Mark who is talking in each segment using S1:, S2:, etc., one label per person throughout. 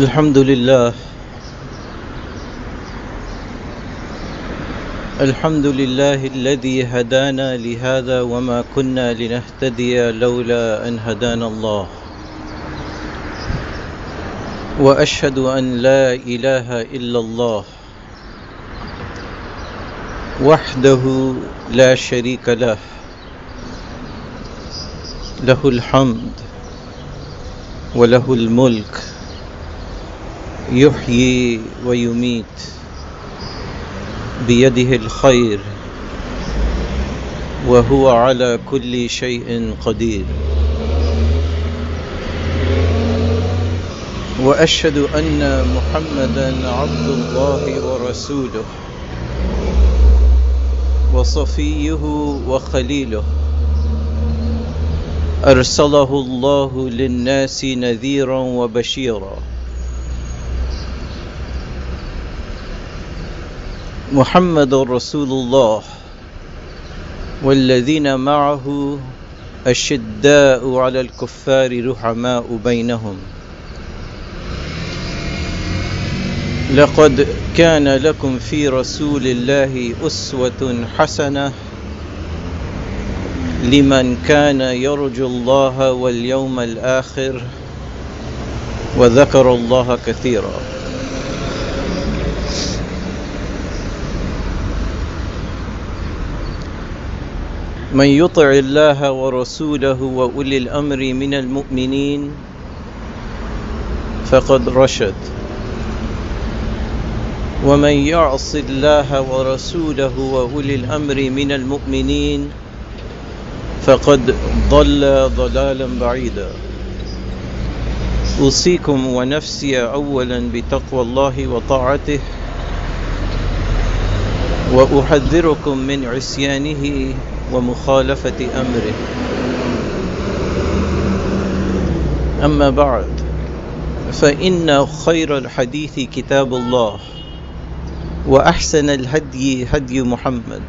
S1: الحمد لله. الحمد لله الذي هدانا لهذا وما كنا لنهتدي لولا أن هدانا الله. وأشهد أن لا إله إلا الله. وحده لا شريك له. له الحمد وله الملك. يحيي ويميت بيده الخير وهو على كل شيء قدير. وأشهد أن محمدا عبد الله ورسوله وصفيه وخليله. أرسله الله للناس نذيرا وبشيرا. محمد رسول الله والذين معه الشداء على الكفار رحماء بينهم. لقد كان لكم في رسول الله أسوة حسنة لمن كان يرجو الله واليوم الآخر وذكر الله كثيرا. من يطع الله ورسوله وأولي الأمر من المؤمنين فقد رشد. ومن يعص الله ورسوله وأولي الأمر من المؤمنين فقد ضل ضلالا بعيدا. أوصيكم ونفسي اولا بتقوى الله وطاعته وأحذركم من عصيانه ومخالفة أمره. أما بعد فإن خير الحديث كتاب الله وأحسن الهدي هدي محمد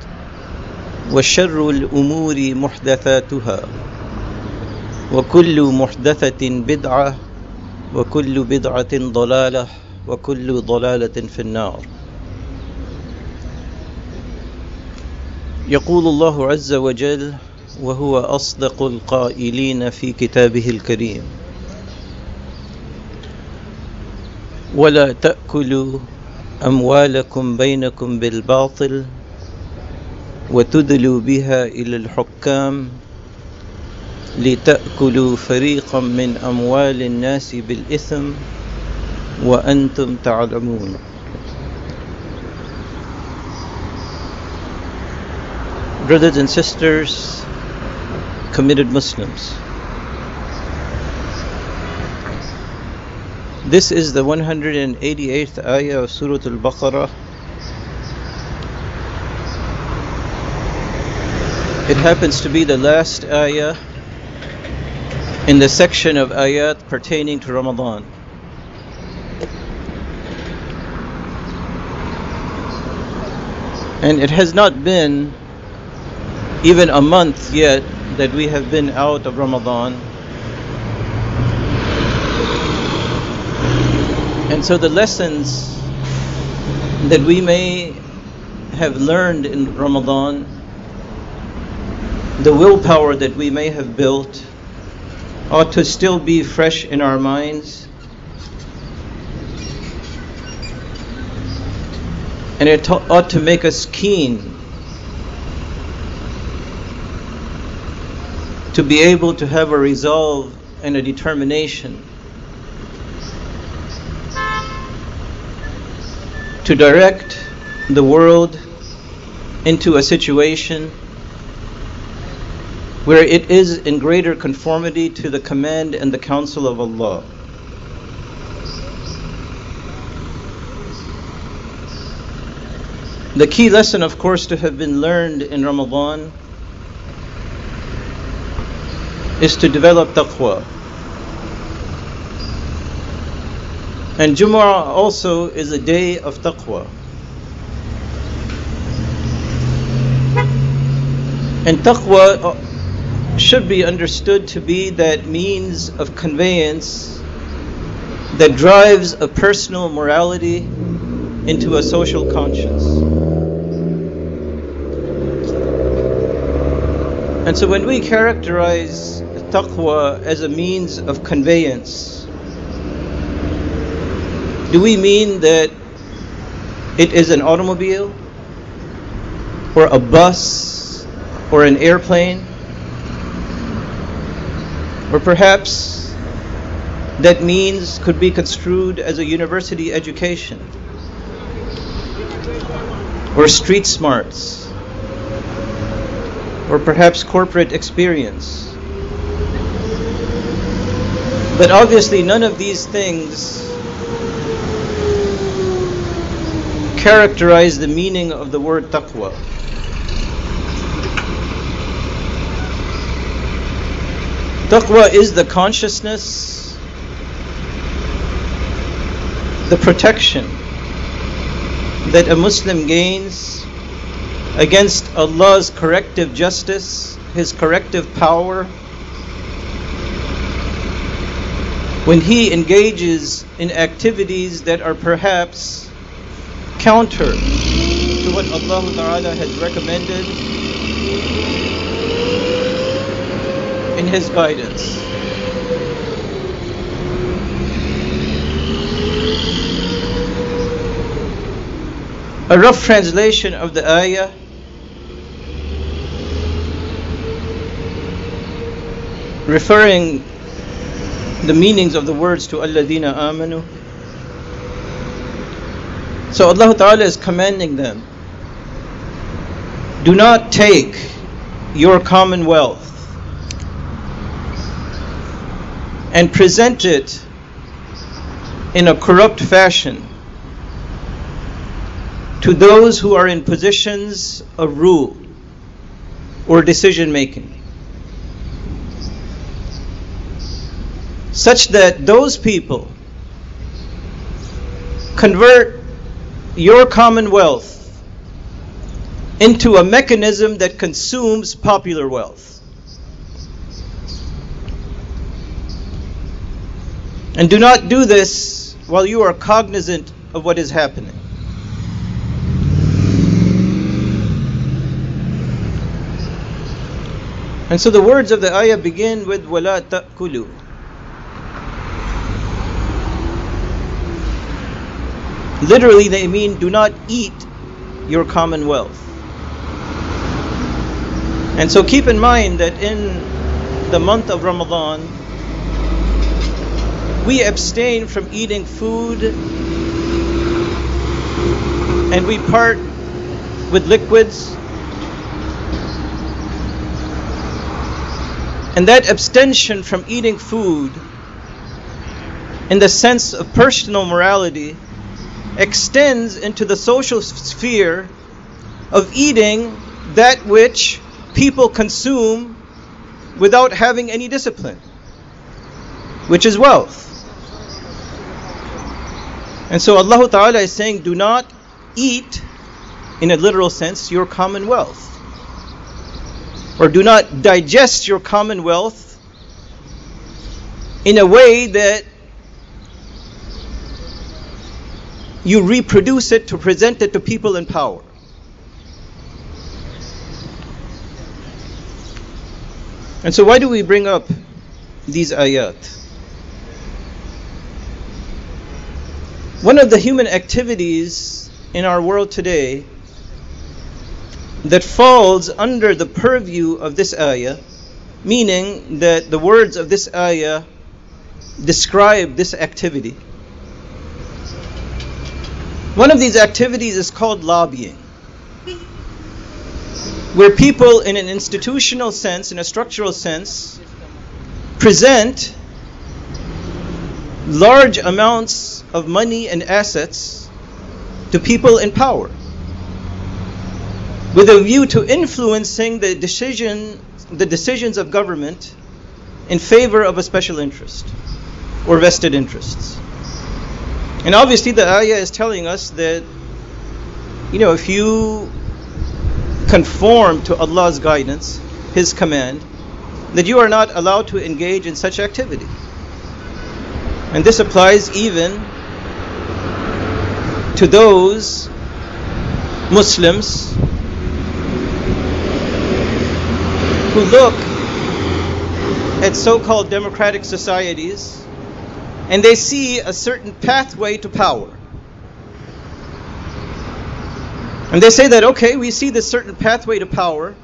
S1: وشر الأمور محدثاتها وكل محدثة بدعة وكل بدعة ضلالة وكل ضلالة في النار. يقول الله عز وجل وهو أصدق القائلين في كتابه الكريم. ولا تأكلوا أموالكم بينكم بالباطل وتدلوا بها إلى الحكام لتأكلوا فريقا من أموال الناس بالإثم وأنتم تعلمون. Brothers and sisters committed muslims this is the 188th ayah of surah al-baqarah It happens to be the last ayah in the section of ayat pertaining to Ramadan. And it has not been even a month yet that we have been out of Ramadan. And so the lessons that we may have learned in Ramadan the willpower that we may have built ought to still be fresh in our minds. And it ought to make us keen to be able to have a resolve and a determination to direct the world into a situation where it is in greater conformity to the command and the counsel of Allah. The key lesson, of course, to have been learned in Ramadan is to develop taqwa. And Jumu'ah also is a day of taqwa. And taqwa uh, should be understood to be that means of conveyance that drives a personal morality into a social conscience. And so when we characterize taqwa as a means of conveyance, do we mean that it is an automobile or a bus or an airplane, or perhaps that means could be construed as a university education or street smarts or perhaps corporate experience. But obviously, none of these things characterize the meaning of the word taqwa. Taqwa is the consciousness, the protection that a Muslim gains against Allah's corrective justice, His corrective power, when he engages in activities that are perhaps counter to what Allah Ta'ala has recommended in His guidance. A rough translation of the ayah referring the meanings of the words to alladina amanu. So Allah Ta'ala is commanding them do not take your commonwealth and present it in a corrupt fashion to those who are in positions of rule or decision making. Such that those people convert your commonwealth into a mechanism that consumes popular wealth. And do not do this while you are cognizant of what is happening. And so the words of the ayah begin with wala ta'kulu. Literally they mean do not eat your commonwealth. And so keep in mind that in the month of Ramadan we abstain from eating food and we part with liquids. And that abstention from eating food, in the sense of personal morality, extends into the social sphere of eating that which people consume without having any discipline, which is wealth. And so Allah Ta'ala is saying, do not eat, in a literal sense, your commonwealth. Or do not digest your commonwealth in a way that you reproduce it to present it to people in power. And so, why do we bring up these ayat? One of the human activities in our world today that falls under the purview of this ayah, meaning that the words of this ayah describe this activity. One of these activities is called lobbying, where people, in an institutional sense, in a structural sense, present large amounts of money and assets to people in power with a view to influencing the decision the decisions of government in favor of a special interest or vested interests. And obviously, the ayah is telling us that, you know, if you conform to Allah's guidance, His command, that you are not allowed to engage in such activity. And this applies even to those Muslims who look at so called democratic societies and they see a certain pathway to power. And they say that, okay, we see this certain pathway to power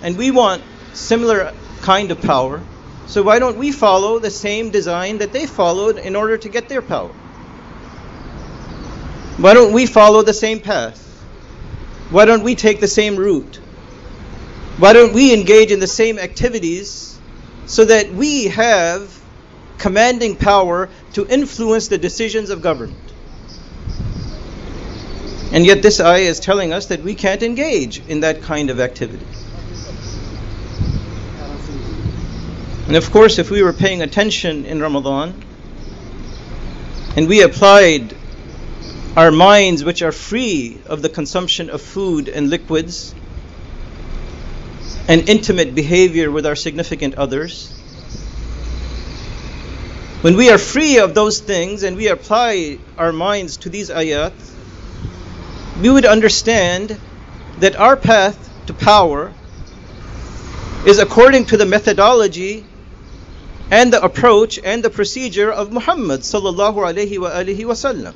S1: and we want similar kind of power. So why don't we follow the same design that they followed in order to get their power? Why don't we follow the same path? Why don't we take the same route? Why don't we engage in the same activities so that we have commanding power to influence the decisions of government? And yet, this ayah is telling us that we can't engage in that kind of activity. And of course, if we were paying attention in Ramadan and we applied our minds, which are free of the consumption of food and liquids, and intimate behavior with our significant others, when we are free of those things and we apply our minds to these ayat, we would understand that our path to power is according to the methodology and the approach and the procedure of Muhammad sallallahu alaihi wa alihi wasallam,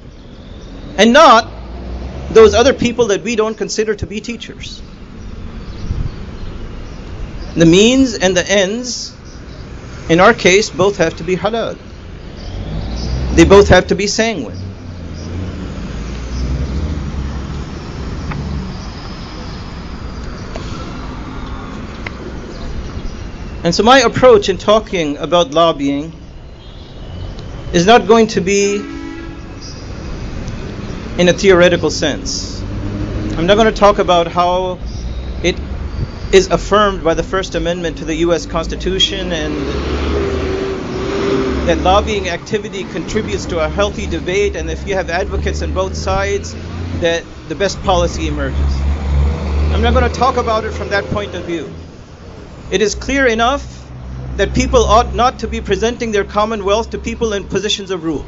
S1: and not those other people that we don't consider to be teachers. The means and the ends, in our case, both have to be halal. They both have to be sanguine. And so my approach in talking about lobbying is not going to be in a theoretical sense. I'm not going to talk about how it is affirmed by the First Amendment to the US Constitution and that lobbying activity contributes to a healthy debate and if you have advocates on both sides that the best policy emerges. I'm not going to talk about it from that point of view. It is clear enough that people ought not to be presenting their commonwealth to people in positions of rule.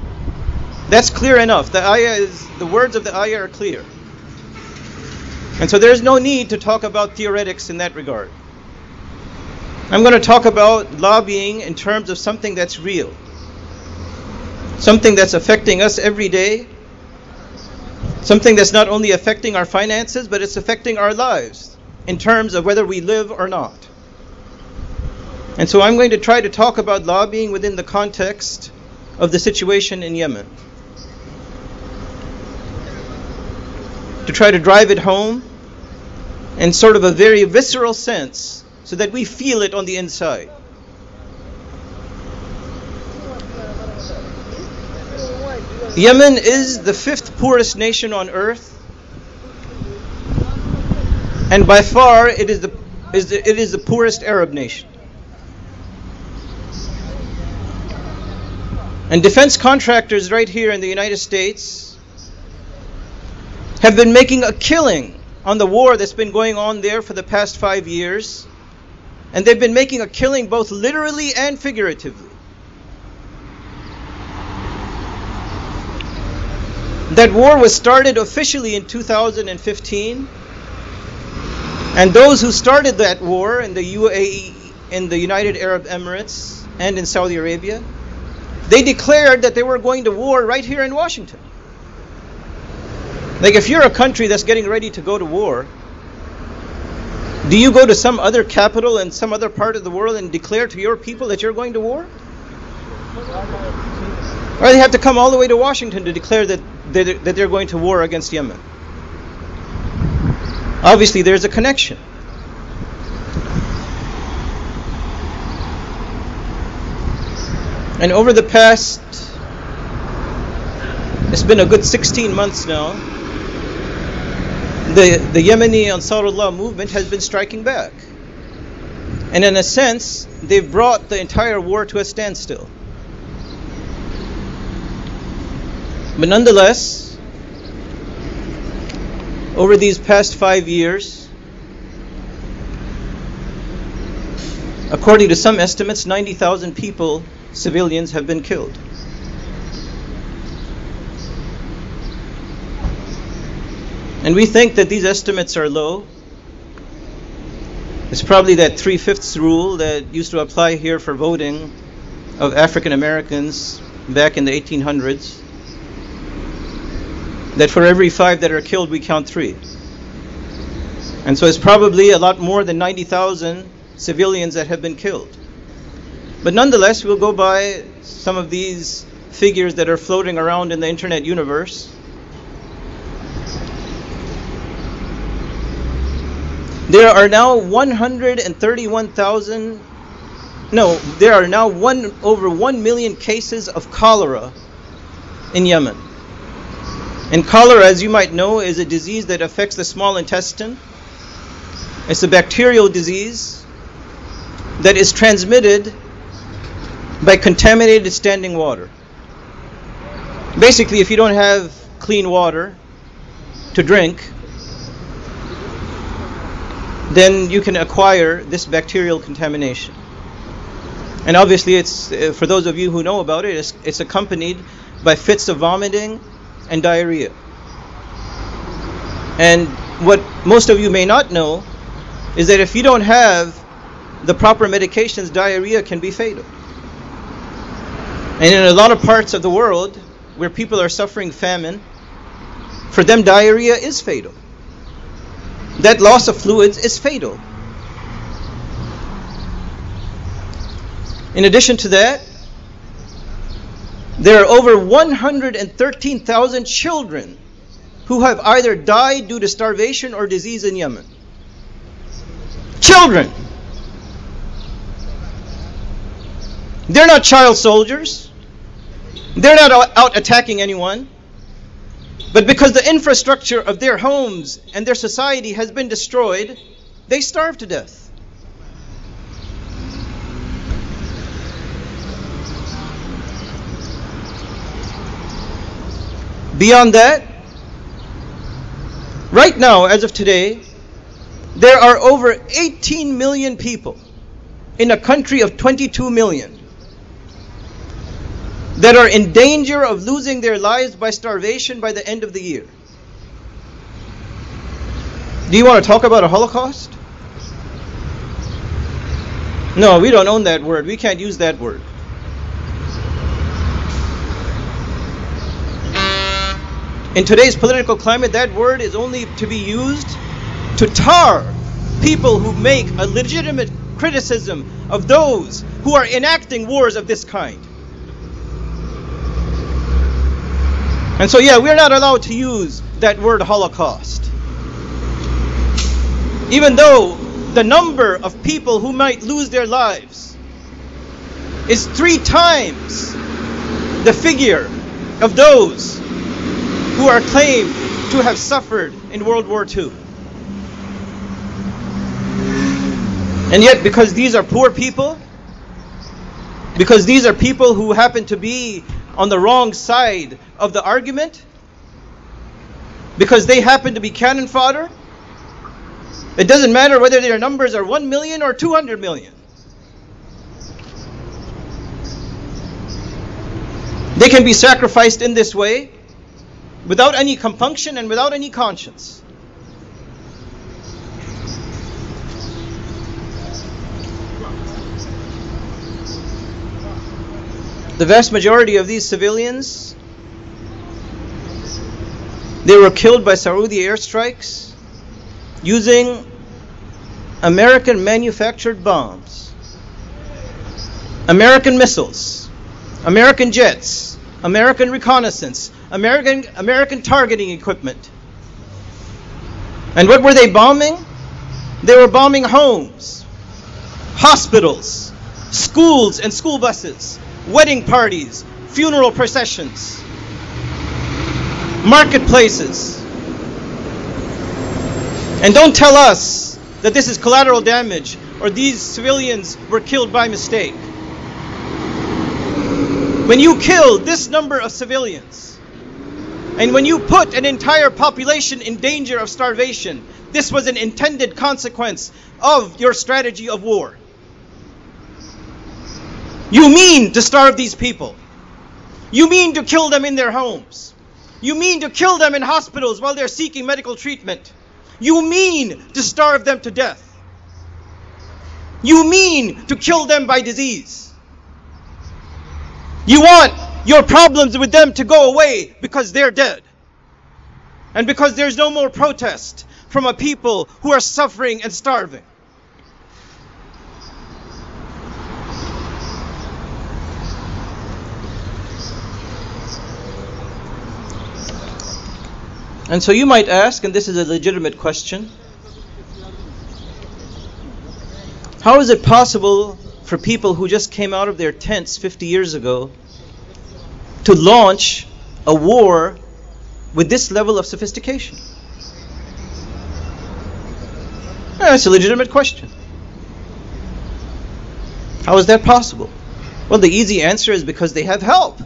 S1: That's clear enough. The ayah is the words of the ayah are clear. And so there's no need to talk about theoretics in that regard. I'm going to talk about lobbying in terms of something that's real. Something that's affecting us every day. Something that's not only affecting our finances, but it's affecting our lives in terms of whether we live or not. And so I'm going to try to talk about lobbying within the context of the situation in Yemen. To try to drive it home in sort of a very visceral sense so that we feel it on the inside. Yemen is the fifth poorest nation on earth, and by far it is the, is the, it is the poorest Arab nation. And defense contractors right here in the United States have been making a killing on the war that's been going on there for the past five years. And they've been making a killing both literally and figuratively. That war was started officially in 2015. And those who started that war in the UAE, in the United Arab Emirates, and in Saudi Arabia, they declared that they were going to war right here in Washington. Like, if you're a country that's getting ready to go to war, do you go to some other capital in some other part of the world and declare to your people that you're going to war? Or they have to come all the way to Washington to declare that that they're going to war against Yemen. Obviously, there's a connection. And over the past, it's been a good 16 months now, the, the Yemeni Ansarullah movement has been striking back. And in a sense, they've brought the entire war to a standstill. But nonetheless, over these past five years, according to some estimates, 90,000 people, civilians, have been killed. And we think that these estimates are low. It's probably that three fifths rule that used to apply here for voting of African Americans back in the 1800s. That for every five that are killed, we count three. And so it's probably a lot more than 90,000 civilians that have been killed. But nonetheless, we'll go by some of these figures that are floating around in the internet universe. There are now 131,000 no, there are now one over 1 million cases of cholera in Yemen. And cholera, as you might know, is a disease that affects the small intestine. It's a bacterial disease that is transmitted by contaminated standing water. Basically, if you don't have clean water to drink, then you can acquire this bacterial contamination. And obviously, it's uh, for those of you who know about it, it's, it's accompanied by fits of vomiting and diarrhea. And what most of you may not know is that if you don't have the proper medications, diarrhea can be fatal. And in a lot of parts of the world where people are suffering famine, for them diarrhea is fatal. That loss of fluids is fatal. In addition to that, there are over 113,000 children who have either died due to starvation or disease in Yemen. Children! They're not child soldiers. They're not out attacking anyone. But because the infrastructure of their homes and their society has been destroyed, they starve to death. Beyond that, right now, as of today, there are over 18 million people in a country of 22 million that are in danger of losing their lives by starvation by the end of the year. Do you want to talk about a Holocaust? No, we don't own that word. We can't use that word. In today's political climate, that word is only to be used to tar people who make a legitimate criticism of those who are enacting wars of this kind. And so, yeah, we're not allowed to use that word Holocaust. Even though the number of people who might lose their lives is three times the figure of those who are claimed to have suffered in World War II. And yet, because these are poor people, because these are people who happen to be on the wrong side of the argument, because they happen to be cannon fodder, it doesn't matter whether their numbers are 1 million or 200 million. They can be sacrificed in this way without any compunction and without any conscience. The vast majority of these civilians they were killed by Saudi airstrikes using American manufactured bombs, American missiles, American jets, American reconnaissance, American, American targeting equipment. And what were they bombing? They were bombing homes, hospitals, schools and school buses, wedding parties, funeral processions, marketplaces. And don't tell us that this is collateral damage or these civilians were killed by mistake. When you kill this number of civilians, And when you put an entire population in danger of starvation, this was an intended consequence of your strategy of war. You mean to starve these people. You mean to kill them in their homes. You mean to kill them in hospitals while they're seeking medical treatment. You mean to starve them to death. You mean to kill them by disease. You want your problems with them to go away because they're dead. And because there's no more protest from a people who are suffering and starving. And so you might ask, and this is a legitimate question how is it possible for people who just came out of their tents 50 years ago to launch a war with this level of sophistication? Eh, That's a legitimate question. How is that possible? Well, the easy answer is because they have help.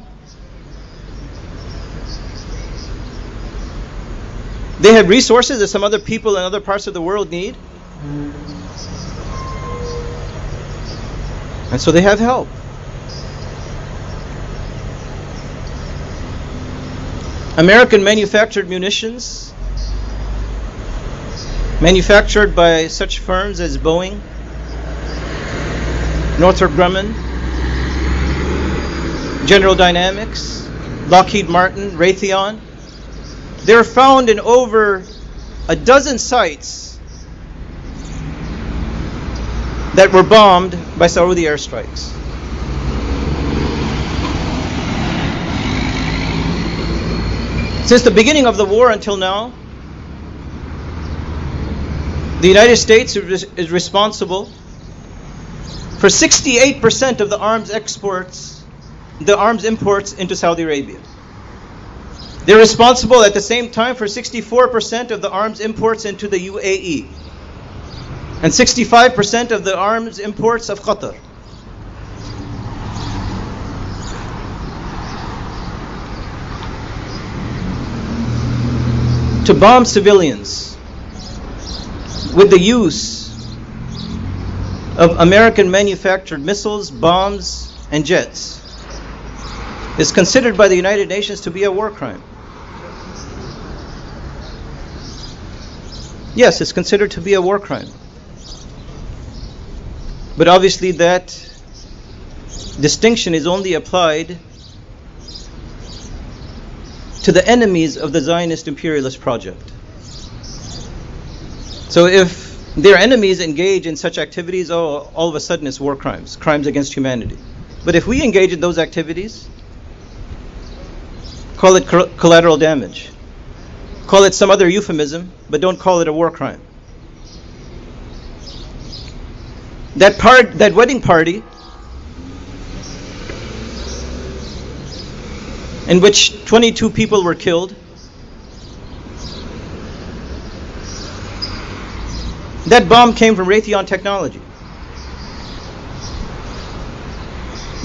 S1: They have resources that some other people in other parts of the world need. And so they have help. American manufactured munitions, manufactured by such firms as Boeing, Northrop Grumman, General Dynamics, Lockheed Martin, Raytheon, they're found in over a dozen sites that were bombed by Saudi airstrikes. Since the beginning of the war until now, the United States is responsible for 68% of the arms exports, the arms imports into Saudi Arabia. They're responsible at the same time for 64% of the arms imports into the UAE and 65% of the arms imports of Qatar. To bomb civilians with the use of American manufactured missiles, bombs, and jets is considered by the United Nations to be a war crime. yes, it's considered to be a war crime. But obviously, that distinction is only applied to the enemies of the Zionist imperialist project. So if their enemies engage in such activities, oh, all of a sudden it's war crimes, crimes against humanity. But if we engage in those activities, call it collateral damage. Call it some other euphemism, but don't call it a war crime. That part, that wedding party, in which 22 people were killed, that bomb came from Raytheon Technology.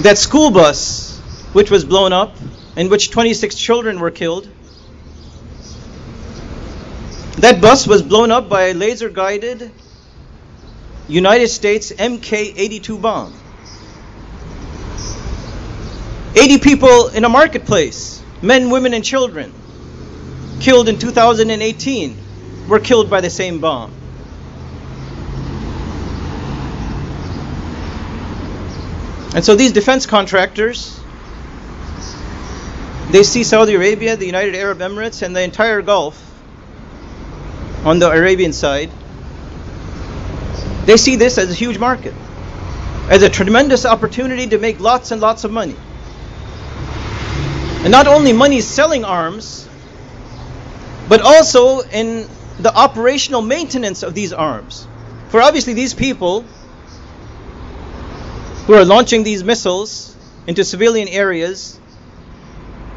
S1: That school bus, which was blown up, in which 26 children were killed, that bus was blown up by a laser guided United States Mk 82 bomb. 80 people in a marketplace, men, women, and children, killed in 2018, were killed by the same bomb. And so these defense contractors, they see Saudi Arabia, the United Arab Emirates, and the entire Gulf on the Arabian side, they see this as a huge market, as a tremendous opportunity to make lots and lots of money. And not only money selling arms, but also in the operational maintenance of these arms. For obviously, these people who are launching these missiles into civilian areas,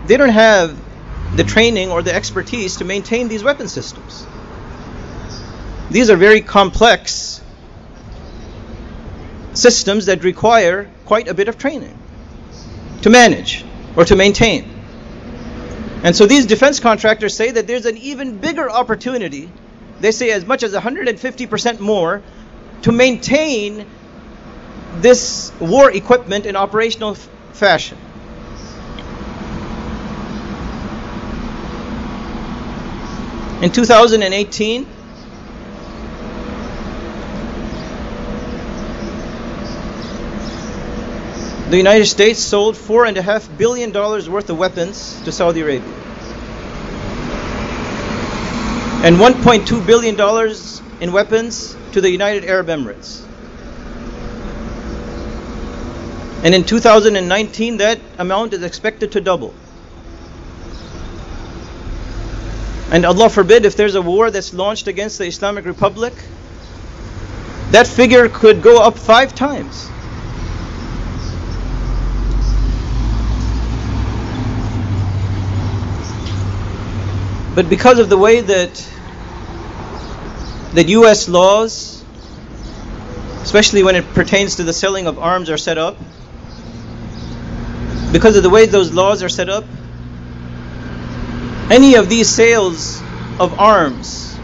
S1: they don't have the training or the expertise to maintain these weapon systems. These are very complex systems that require quite a bit of training to manage or to maintain. And so these defense contractors say that there's an even bigger opportunity, they say as much as 150% more, to maintain this war equipment in operational f- fashion. In 2018, the United States sold $4.5 billion worth of weapons to Saudi Arabia. And $1.2 billion in weapons to the United Arab Emirates. And in 2019, that amount is expected to double. And Allah forbid, if there's a war that's launched against the Islamic Republic, that figure could go up five times. But because of the way that that US laws, especially when it pertains to the selling of arms, are set up, because of the way those laws are set up, any of these sales of arms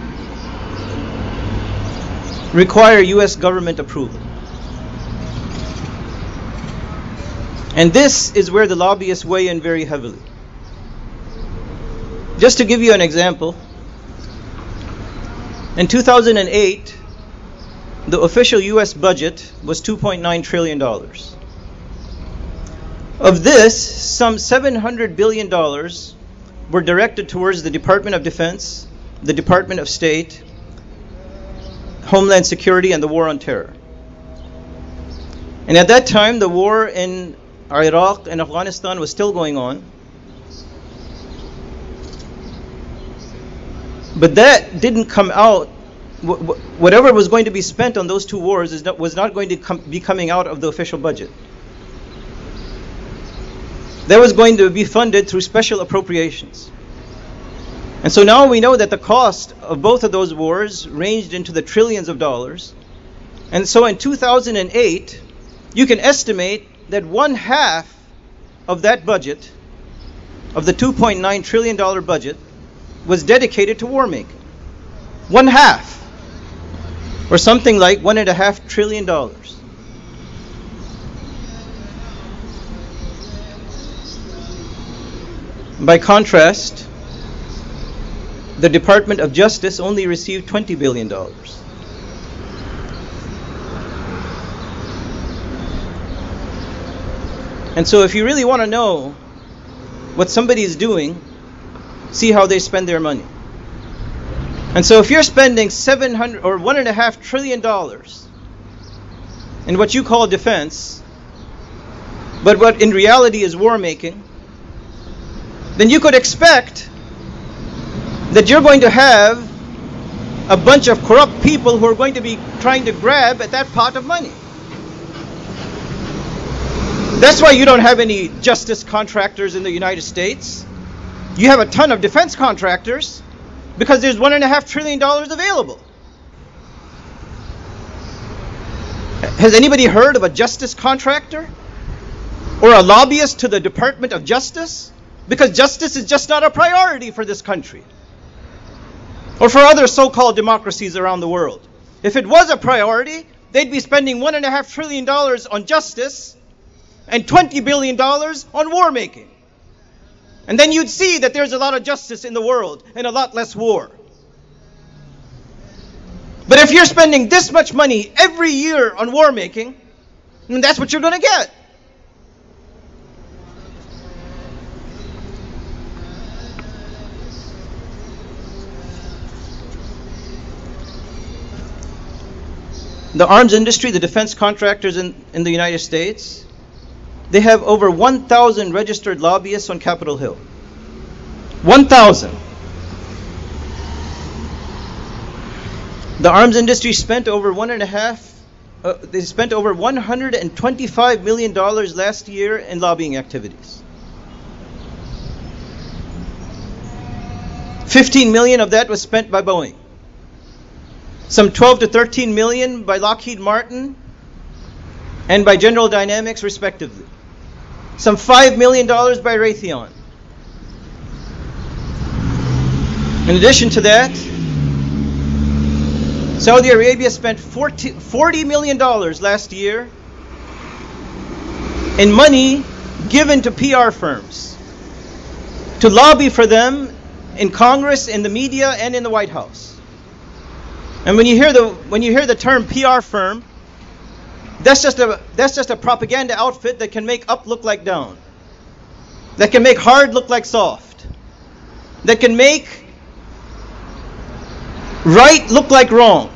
S1: require US government approval. And this is where the lobbyists weigh in very heavily. Just to give you an example, in 2008, the official US budget was $2.9 trillion. Of this, some $700 billion were directed towards the Department of Defense, the Department of State, Homeland Security, and the War on Terror. And at that time, the war in Iraq and Afghanistan was still going on. But that didn't come out. Whatever was going to be spent on those two wars not, was not going to com- be coming out of the official budget. That was going to be funded through special appropriations. And so now we know that the cost of both of those wars ranged into the trillions of dollars. And so in 2008, you can estimate that one half of that budget, of the $2.9 trillion budget, was dedicated to war making. One half, or something like one and a half trillion dollars. By contrast, the Department of Justice only received $20 billion. And so, if you really want to know what somebody is doing, see how they spend their money. And so if you're spending 700 or one and a half trillion dollars in what you call defense, but what in reality is war making, then you could expect that you're going to have a bunch of corrupt people who are going to be trying to grab at that pot of money. That's why you don't have any justice contractors in the United States. You have a ton of defense contractors because there's one and a half trillion dollars available. Has anybody heard of a justice contractor? Or a lobbyist to the Department of Justice? Because justice is just not a priority for this country. Or for other so called democracies around the world. If it was a priority, they'd be spending one and a half trillion dollars on justice and $20 billion on war making. And then you'd see that there's a lot of justice in the world and a lot less war. But if you're spending this much money every year on war making, then that's what you're going to get. The arms industry, the defense contractors in, in the United States, they have over 1,000 registered lobbyists on Capitol Hill. 1,000. The arms industry spent over one and a half. Uh, they spent over 125 million dollars last year in lobbying activities. 15 million of that was spent by Boeing. Some 12 to 13 million by Lockheed Martin and by General Dynamics, respectively some $5 million by Raytheon. In addition to that, Saudi Arabia spent 40, $40 million last year in money given to PR firms to lobby for them in Congress, in the media, and in the White House. And when you hear the when you hear the term PR firm, that's just a that's just a propaganda outfit that can make up look like down. That can make hard look like soft. That can make right look like wrong.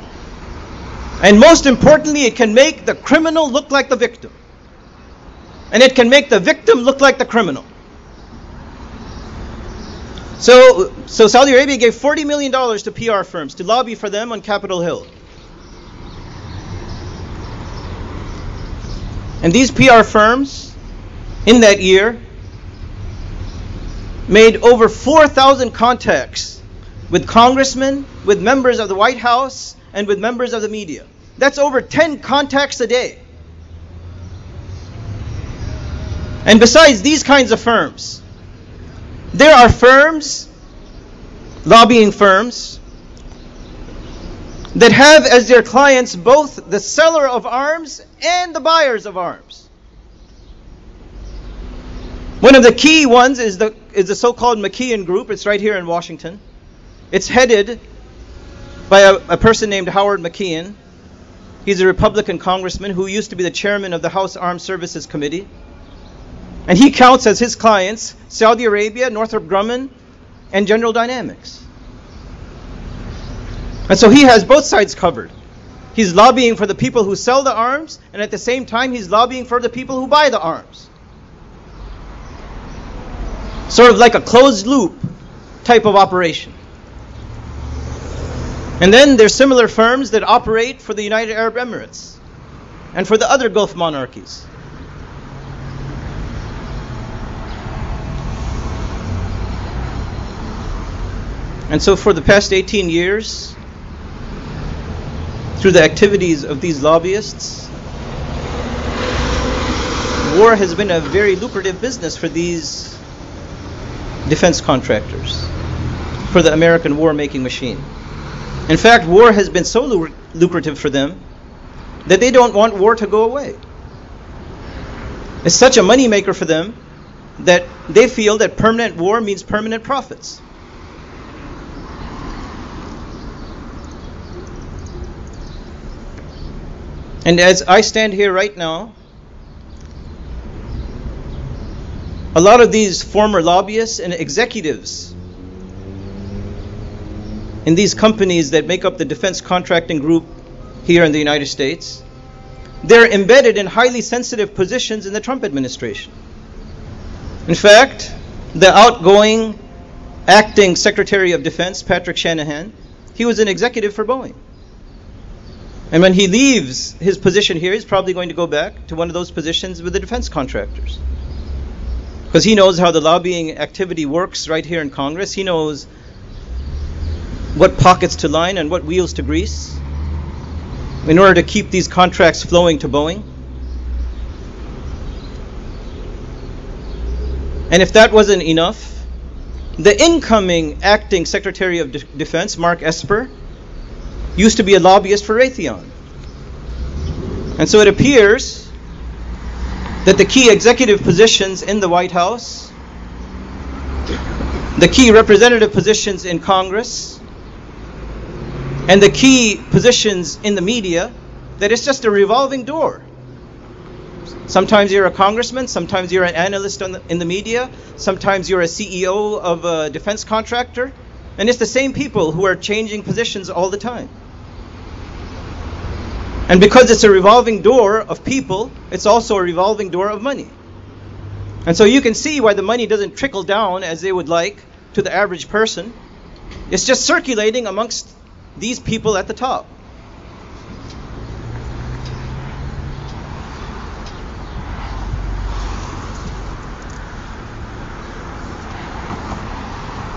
S1: And most importantly, it can make the criminal look like the victim. And it can make the victim look like the criminal. So, so Saudi Arabia gave $40 million to PR firms to lobby for them on Capitol Hill. And these PR firms, in that year, made over 4,000 contacts with congressmen, with members of the White House, and with members of the media. That's over 10 contacts a day. And besides these kinds of firms, there are firms, lobbying firms, that have as their clients both the seller of arms and the buyers of arms. One of the key ones is the, is the so called McKeon Group. It's right here in Washington. It's headed by a, a person named Howard McKeon. He's a Republican congressman who used to be the chairman of the House Armed Services Committee. And he counts as his clients Saudi Arabia, Northrop Grumman, and General Dynamics. And so he has both sides covered. He's lobbying for the people who sell the arms, and at the same time, he's lobbying for the people who buy the arms. Sort of like a closed loop type of operation. And then there's similar firms that operate for the United Arab Emirates and for the other Gulf monarchies. And so, for the past 18 years, through the activities of these lobbyists, war has been a very lucrative business for these defense contractors, for the American war making machine. In fact, war has been so lucrative for them that they don't want war to go away. It's such a moneymaker for them that they feel that permanent war means permanent profits. And as I stand here right now, a lot of these former lobbyists and executives in these companies that make up the defense contracting group here in the United States, they're embedded in highly sensitive positions in the Trump administration. In fact, the outgoing acting Secretary of Defense, Patrick Shanahan, he was an executive for Boeing. And when he leaves his position here, he's probably going to go back to one of those positions with the defense contractors. Because he knows how the lobbying activity works right here in Congress. He knows what pockets to line and what wheels to grease in order to keep these contracts flowing to Boeing. And if that wasn't enough, the incoming acting Secretary of De- Defense, Mark Esper, used to be a lobbyist for Raytheon. And so it appears that the key executive positions in the White House, the key representative positions in Congress, and the key positions in the media, that it's just a revolving door. Sometimes you're a congressman, sometimes you're an analyst the, in the media, sometimes you're a CEO of a defense contractor, and it's the same people who are changing positions all the time. And because it's a revolving door of people, it's also a revolving door of money. And so you can see why the money doesn't trickle down as they would like to the average person. It's just circulating amongst these people at the top.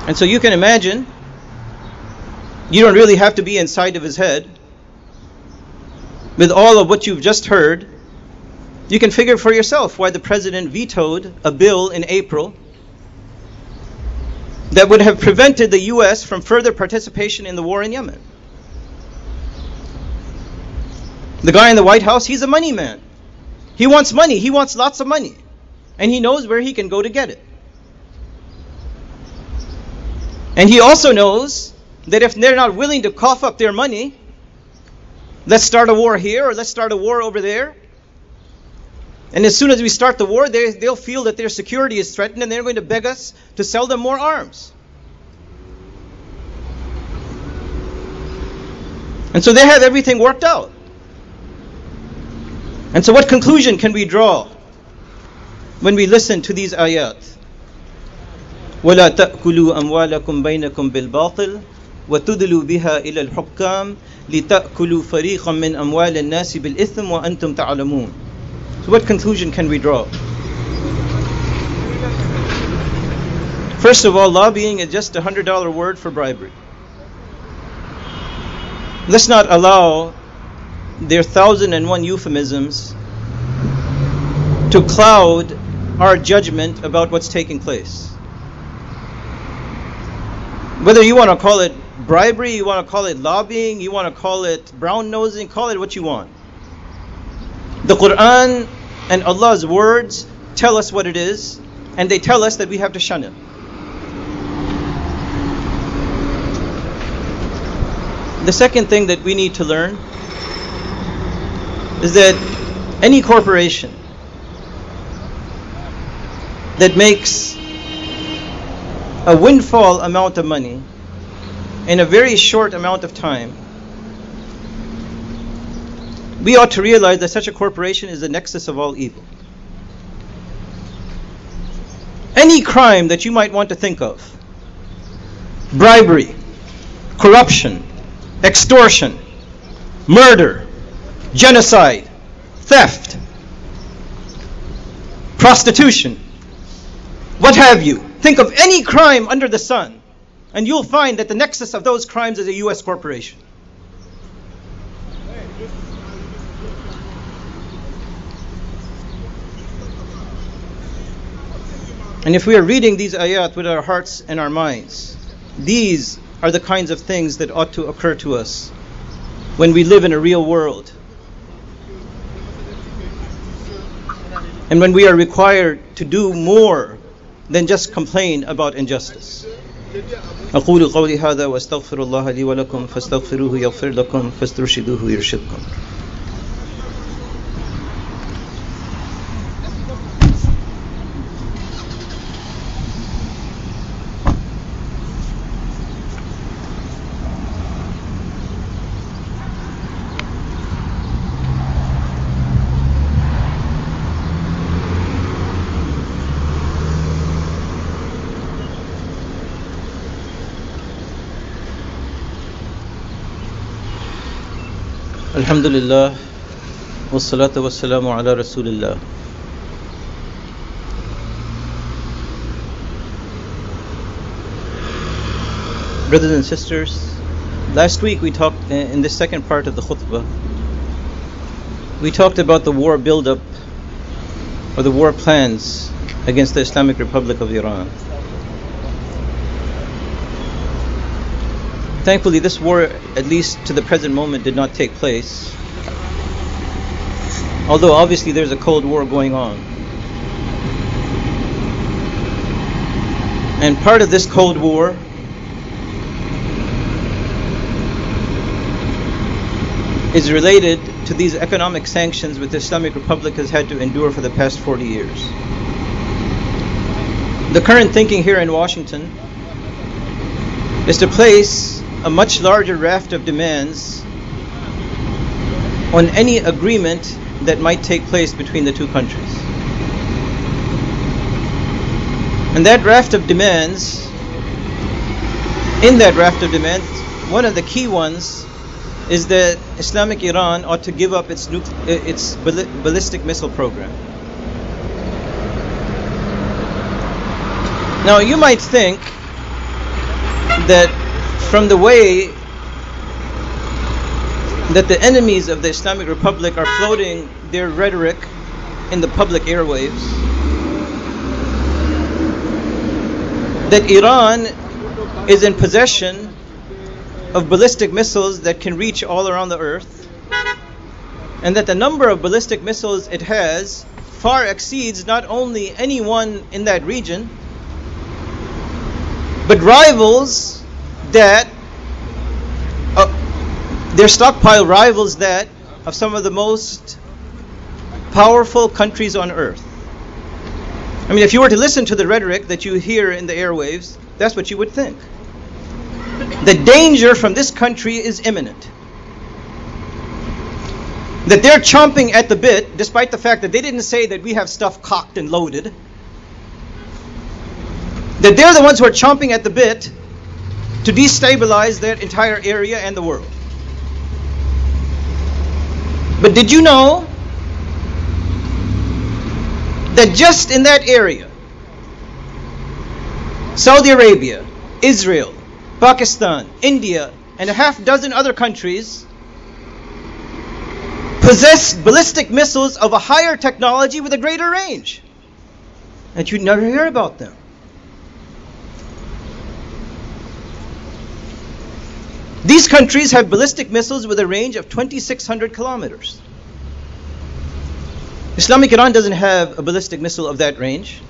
S1: And so you can imagine, you don't really have to be inside of his head with all of what you've just heard, you can figure for yourself why the president vetoed a bill in April that would have prevented the US from further participation in the war in Yemen. The guy in the White House, he's a money man. He wants money, he wants lots of money. And he knows where he can go to get it. And he also knows that if they're not willing to cough up their money, let's start a war here or let's start a war over there. And as soon as we start the war, they, they'll feel that their security is threatened and they're going to beg us to sell them more arms. And so they have everything worked out. And so, what conclusion can we draw when we listen to these ayat? ولا تأكلوا أموالكم بينكم بالباطل وتدلوا بها إلى الحكام لتأكلوا فريقا من أموال الناس بالإثم وأنتم تعلمون. So what conclusion can we draw? First of all, lobbying is just a hundred dollar word for bribery. Let's not allow their thousand and one euphemisms to cloud our judgment about what's taking place. Whether you want to call it bribery, you want to call it lobbying, you want to call it brown nosing, call it what you want. The Quran and Allah's words tell us what it is, and they tell us that we have to shun it. The second thing that we need to learn is that any corporation that makes a windfall amount of money in a very short amount of time, we ought to realize that such a corporation is the nexus of all evil. Any crime that you might want to think of bribery, corruption, extortion, murder, genocide, theft, prostitution, what have you. Think of any crime under the sun, and you'll find that the nexus of those crimes is a U.S. corporation. And if we are reading these ayat with our hearts and our minds, these are the kinds of things that ought to occur to us when we live in a real world. And when we are required to do more than just complain about injustice. أقول قولي هذا وأستغفر الله لي ولكم فاستغفروه يغفر لكم فاسترشدوه يرشدكم. الحمد لله والصلاة والسلام على رسول الله Brothers and sisters, last week we talked in the second part of the khutbah, we talked about the war build-up or the war plans against the Islamic Republic of Iran. Thankfully, this war, at least to the present moment, did not take place. Although obviously there's a Cold War going on. And part of this Cold War is related to these economic sanctions which the Islamic Republic has had to endure for the past 40 years. The current thinking here in Washington is to place a much larger raft of demands on any agreement that might take place between the two countries. And that raft of demands, in that raft of demands, one of the key ones is that Islamic Iran ought to give up its, its ballistic missile program. Now, you might think that from the way that the enemies of the Islamic Republic are floating their rhetoric in the public airwaves, that Iran is in possession of ballistic missiles that can reach all around the earth, and that the number of ballistic missiles it has far exceeds not only anyone in that region, but rivals that uh, their stockpile rivals that of some of the most powerful countries on earth. I mean, if you were to listen to the rhetoric that you hear in the airwaves, that's what you would think. The danger from this country is imminent. That they're chomping at the bit, despite the fact that they didn't say that we have stuff cocked and loaded. That they're the ones who are chomping at the bit to destabilize that entire area and the world. But did you know that just in that area, Saudi Arabia, Israel, Pakistan, India, and a half dozen other countries possess ballistic missiles of a higher technology with a greater range. And you never hear about them. These countries have ballistic missiles with a range of 2,600 kilometers. Islamic Iran doesn't have a ballistic missile of that range.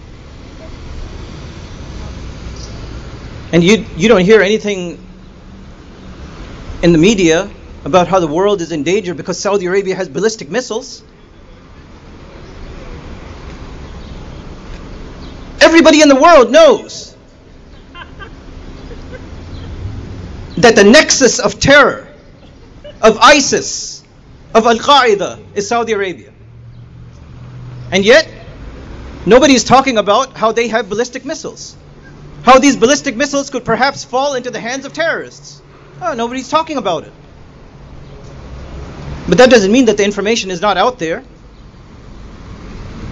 S1: And you, you don't hear anything in the media about how the world is in danger because Saudi Arabia has ballistic missiles. Everybody in the world knows that the nexus of terror, of ISIS, of Al Qaeda is Saudi Arabia. And yet, nobody is talking about how they have ballistic missiles. How these ballistic missiles could perhaps fall into the hands of terrorists. Oh, nobody's talking about it. But that doesn't mean that the information is not out there.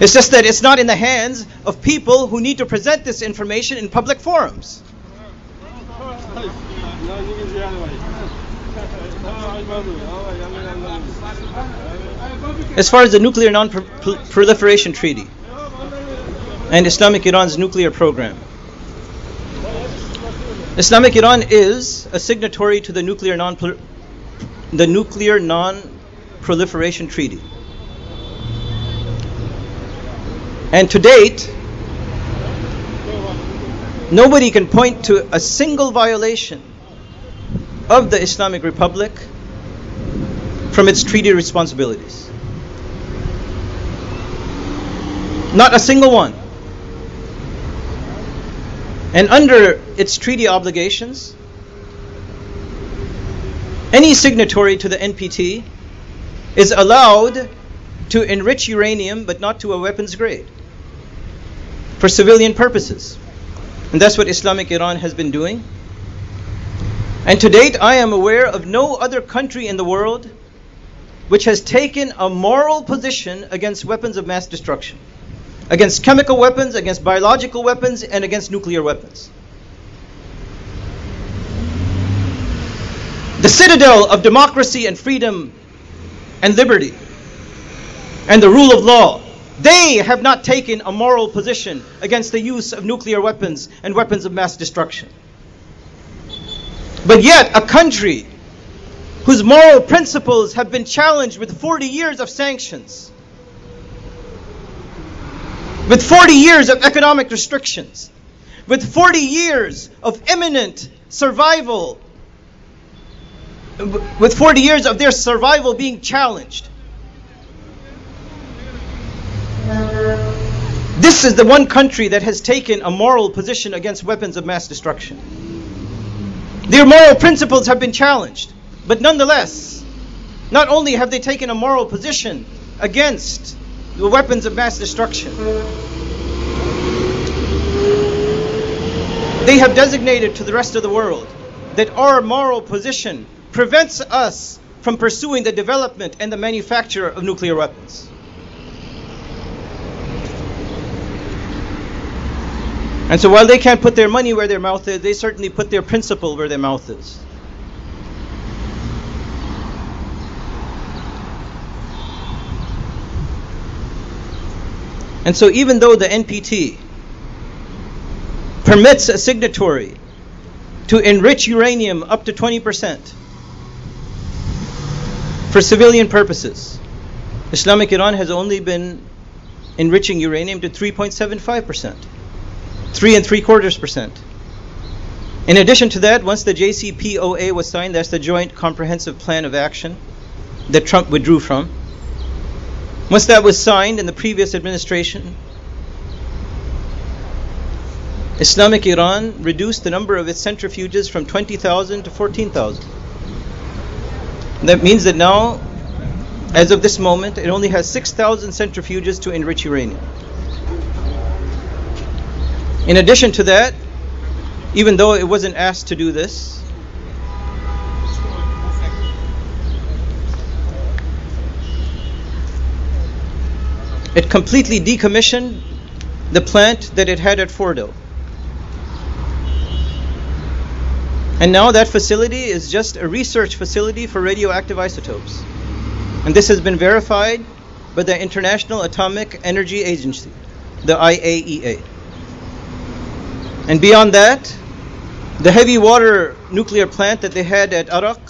S1: It's just that it's not in the hands of people who need to present this information in public forums. As far as the Nuclear Non-Proliferation Treaty and Islamic Iran's nuclear program, Islamic Iran is a signatory to the Nuclear Non the Nuclear Non-Proliferation Treaty. And to date, nobody can point to a single violation of the Islamic Republic from its treaty responsibilities. Not a single one. And under its treaty obligations, any signatory to the NPT is allowed to enrich uranium, but not to a weapons grade, for civilian purposes. And that's what Islamic Iran has been doing. And to date, I am aware of no other country in the world which has taken a moral position against weapons of mass destruction against chemical weapons, against biological weapons, and against nuclear weapons. The citadel of democracy and freedom and liberty and the rule of law, they have not taken a moral position against the use of nuclear weapons and weapons of mass destruction. But yet, a country whose moral principles have been challenged with 40 years of sanctions with 40 years of economic restrictions, with 40 years of imminent survival, with 40 years of their survival being challenged. This is the one country that has taken a moral position against weapons of mass destruction. Their moral principles have been challenged, but nonetheless, not only have they taken a moral position against the weapons of mass destruction. They have designated to the rest of the world that our moral position prevents us from pursuing the development and the manufacture of nuclear weapons. And so while they can't put their money where their mouth is, they certainly put their principle where their mouth is. And so, even though the NPT permits a signatory to enrich uranium up to 20% for civilian purposes. Islamic Iran has only been enriching uranium to 3.75%, three and three quarters percent. In addition to that, once the JCPOA was signed, that's the Joint Comprehensive Plan of Action that Trump withdrew from. Once that was signed in the previous administration, Islamic Iran reduced the number of its centrifuges from 20,000 to 14,000. That means that now, as of this moment, it only has 6,000 centrifuges to enrich uranium. In addition to that, even though it wasn't asked to do this, it completely decommissioned the plant that it had at Fordo. And now that facility is just a research facility for radioactive isotopes. And this has been verified by the International Atomic Energy Agency, the IAEA. And beyond that, the heavy water nuclear plant that they had at Arak,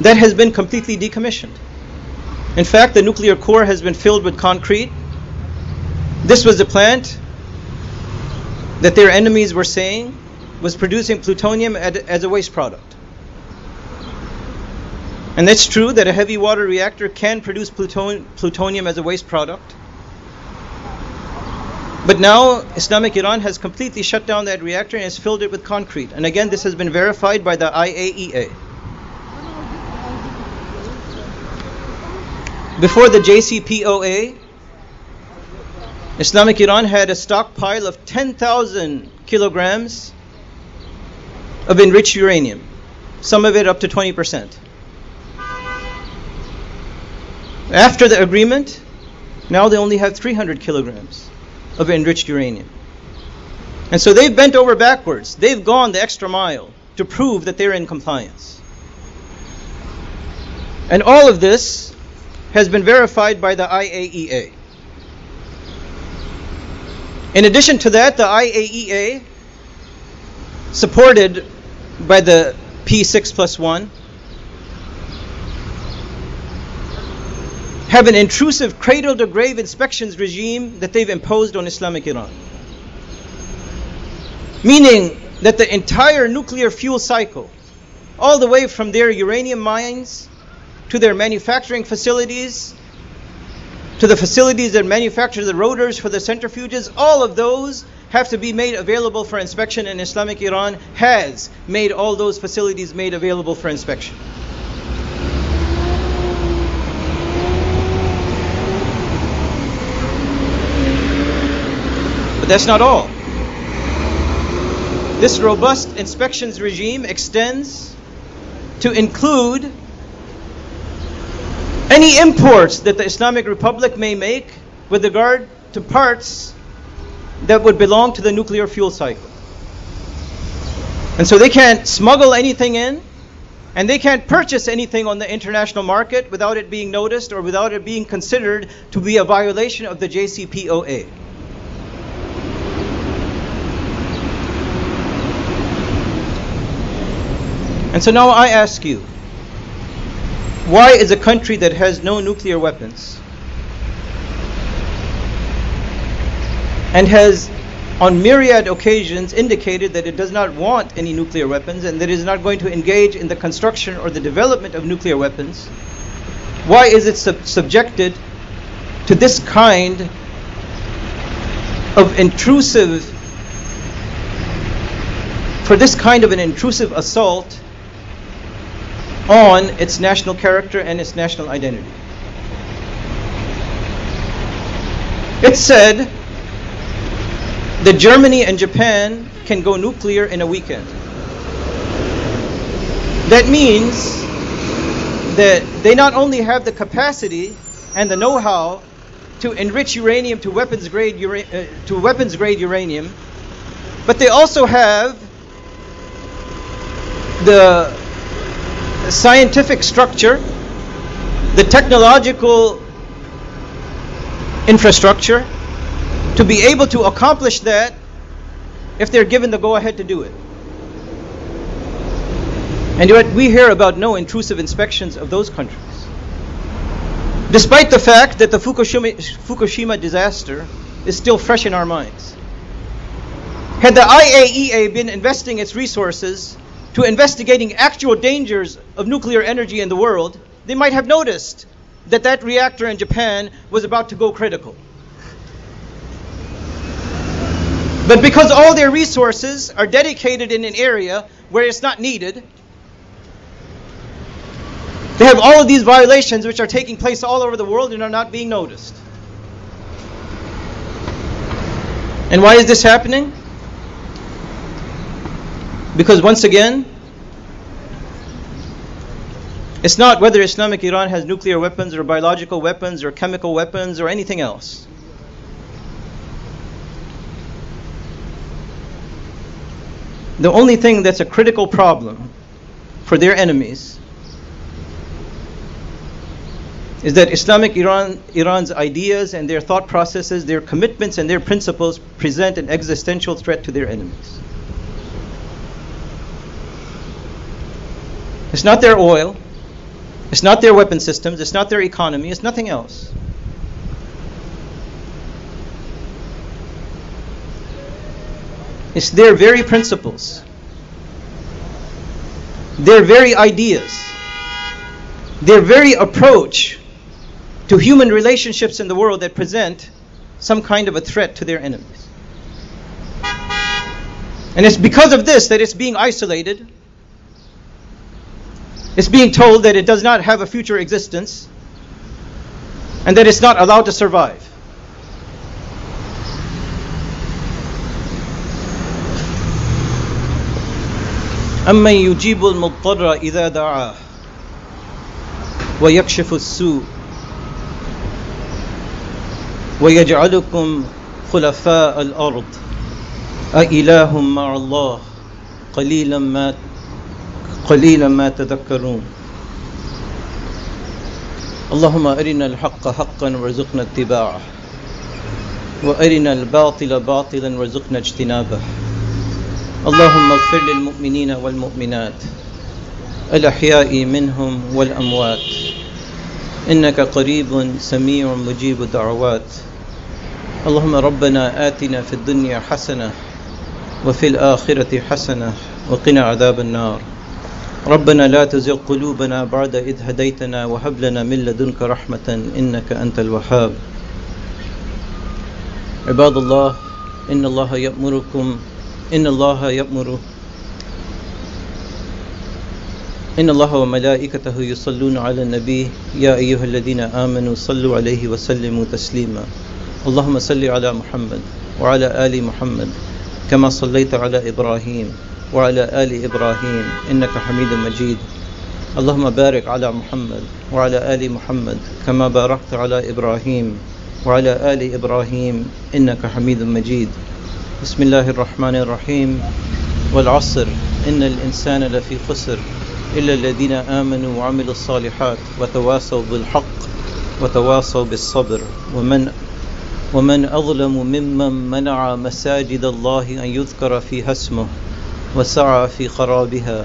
S1: that has been completely decommissioned. In fact, the nuclear core has been filled with concrete. This was the plant that their enemies were saying was producing plutonium as a waste product. And it's true that a heavy water reactor can produce plutonium as a waste product. But now Islamic Iran has completely shut down that reactor and has filled it with concrete. And again, this has been verified by the IAEA. Before the JCPOA, Islamic Iran had a stockpile of 10,000 kilograms of enriched uranium, some of it up to 20%. After the agreement, now they only have 300 kilograms of enriched uranium. And so they've bent over backwards. They've gone the extra mile to prove that they're in compliance. And all of this has been verified by the IAEA. In addition to that, the IAEA, supported by the P6 plus 1, have an intrusive cradle to grave inspections regime that they've imposed on Islamic Iran. Meaning that the entire nuclear fuel cycle, all the way from their uranium mines to their manufacturing facilities, to the facilities that manufacture the rotors for the centrifuges, all of those have to be made available for inspection, and Islamic Iran has made all those facilities made available for inspection. But that's not all. This robust inspections regime extends to include any imports that the Islamic Republic may make with regard to parts that would belong to the nuclear fuel cycle. And so they can't smuggle anything in, and they can't purchase anything on the international market without it being noticed or without it being considered to be a violation of the JCPOA. And so now I ask you, why is a country that has no nuclear weapons and has on myriad occasions indicated that it does not want any nuclear weapons and that it is not going to engage in the construction or the development of nuclear weapons, why is it sub- subjected to this kind of intrusive, for this kind of an intrusive assault on its national character and its national identity. It said that Germany and Japan can go nuclear in a weekend. That means that they not only have the capacity and the know-how to enrich uranium to weapons grade ura- uh, to weapons grade uranium, but they also have the scientific structure, the technological infrastructure to be able to accomplish that if they're given the go ahead to do it. And yet we hear about no intrusive inspections of those countries. Despite the fact that the Fukushima, Fukushima disaster is still fresh in our minds. Had the IAEA been investing its resources to investigating actual dangers of nuclear energy in the world, they might have noticed that that reactor in Japan was about to go critical. But because all their resources are dedicated in an area where it's not needed, they have all of these violations which are taking place all over the world and are not being noticed. And why is this happening? Because once again, it's not whether Islamic Iran has nuclear weapons or biological weapons or chemical weapons or anything else. The only thing that's a critical problem for their enemies is that Islamic Iran, Iran's ideas and their thought processes, their commitments and their principles present an existential threat to their enemies. It's not their oil, it's not their weapon systems, it's not their economy, it's nothing else. It's their very principles, their very ideas, their very approach to human relationships in the world that present some kind of a threat to their enemies. And it's because of this that it's being isolated. It's being told that it does not have a future existence and that it's not allowed to survive. أمن يجيب المضطر إذا دعاه ويكشف السوء ويجعلكم خلفاء الأرض أإله مع الله قليلا ما قليلا ما تذكرون. اللهم أرنا الحق حقا وارزقنا اتباعه وأرنا الباطل باطلا وارزقنا اجتنابه. اللهم اغفر للمؤمنين والمؤمنات الأحياء منهم والأموات. إنك قريب سميع مجيب دعوات اللهم ربنا آتنا في الدنيا حسنة وفي الآخرة حسنة وقنا عذاب النار. ربنا لا تزغ قلوبنا بعد إذ هديتنا وهب لنا من لدنك رحمة إنك أنت الوهاب. عباد الله إن الله يأمركم إن الله يأمر إن الله وملائكته يصلون على النبي يا أيها الذين آمنوا صلوا عليه وسلموا تسليما. اللهم صل على محمد وعلى آل محمد كما صليت على إبراهيم. وعلى آل إبراهيم إنك حميد مجيد. اللهم بارك على محمد وعلى آل محمد كما باركت على إبراهيم وعلى آل إبراهيم إنك حميد مجيد. بسم الله الرحمن الرحيم. والعصر. إن الإنسان لفي خسر إلا الذين آمنوا وعملوا الصالحات وتواصوا بالحق وتواصوا بالصبر. ومن ومن أظلم ممن منع مساجد الله أن يذكر فيها اسمه وسعى في خرابها.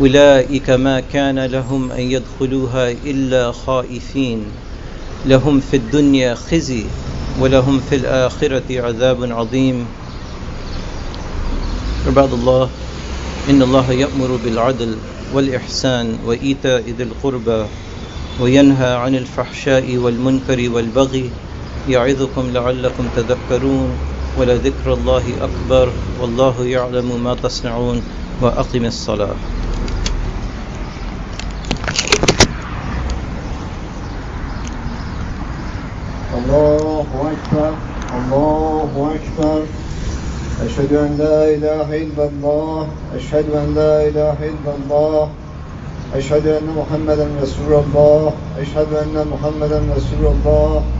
S1: أولئك ما كان لهم أن يدخلوها إلا خائفين. لهم في الدنيا خزي ولهم في الآخرة عذاب عظيم. عباد الله إن الله يأمر بالعدل والإحسان وإيتاء ذي القربى وينهى عن الفحشاء والمنكر والبغي. يعظكم لعلكم تذكرون. ولذكر الله أكبر والله يعلم ما تصنعون وأقم الصلاة.
S2: الله أكبر الله أكبر. أشهد أن لا إله إلا الله أشهد أن لا إله إلا الله. أشهد أن محمدا رسول الله أشهد أن محمدا رسول الله.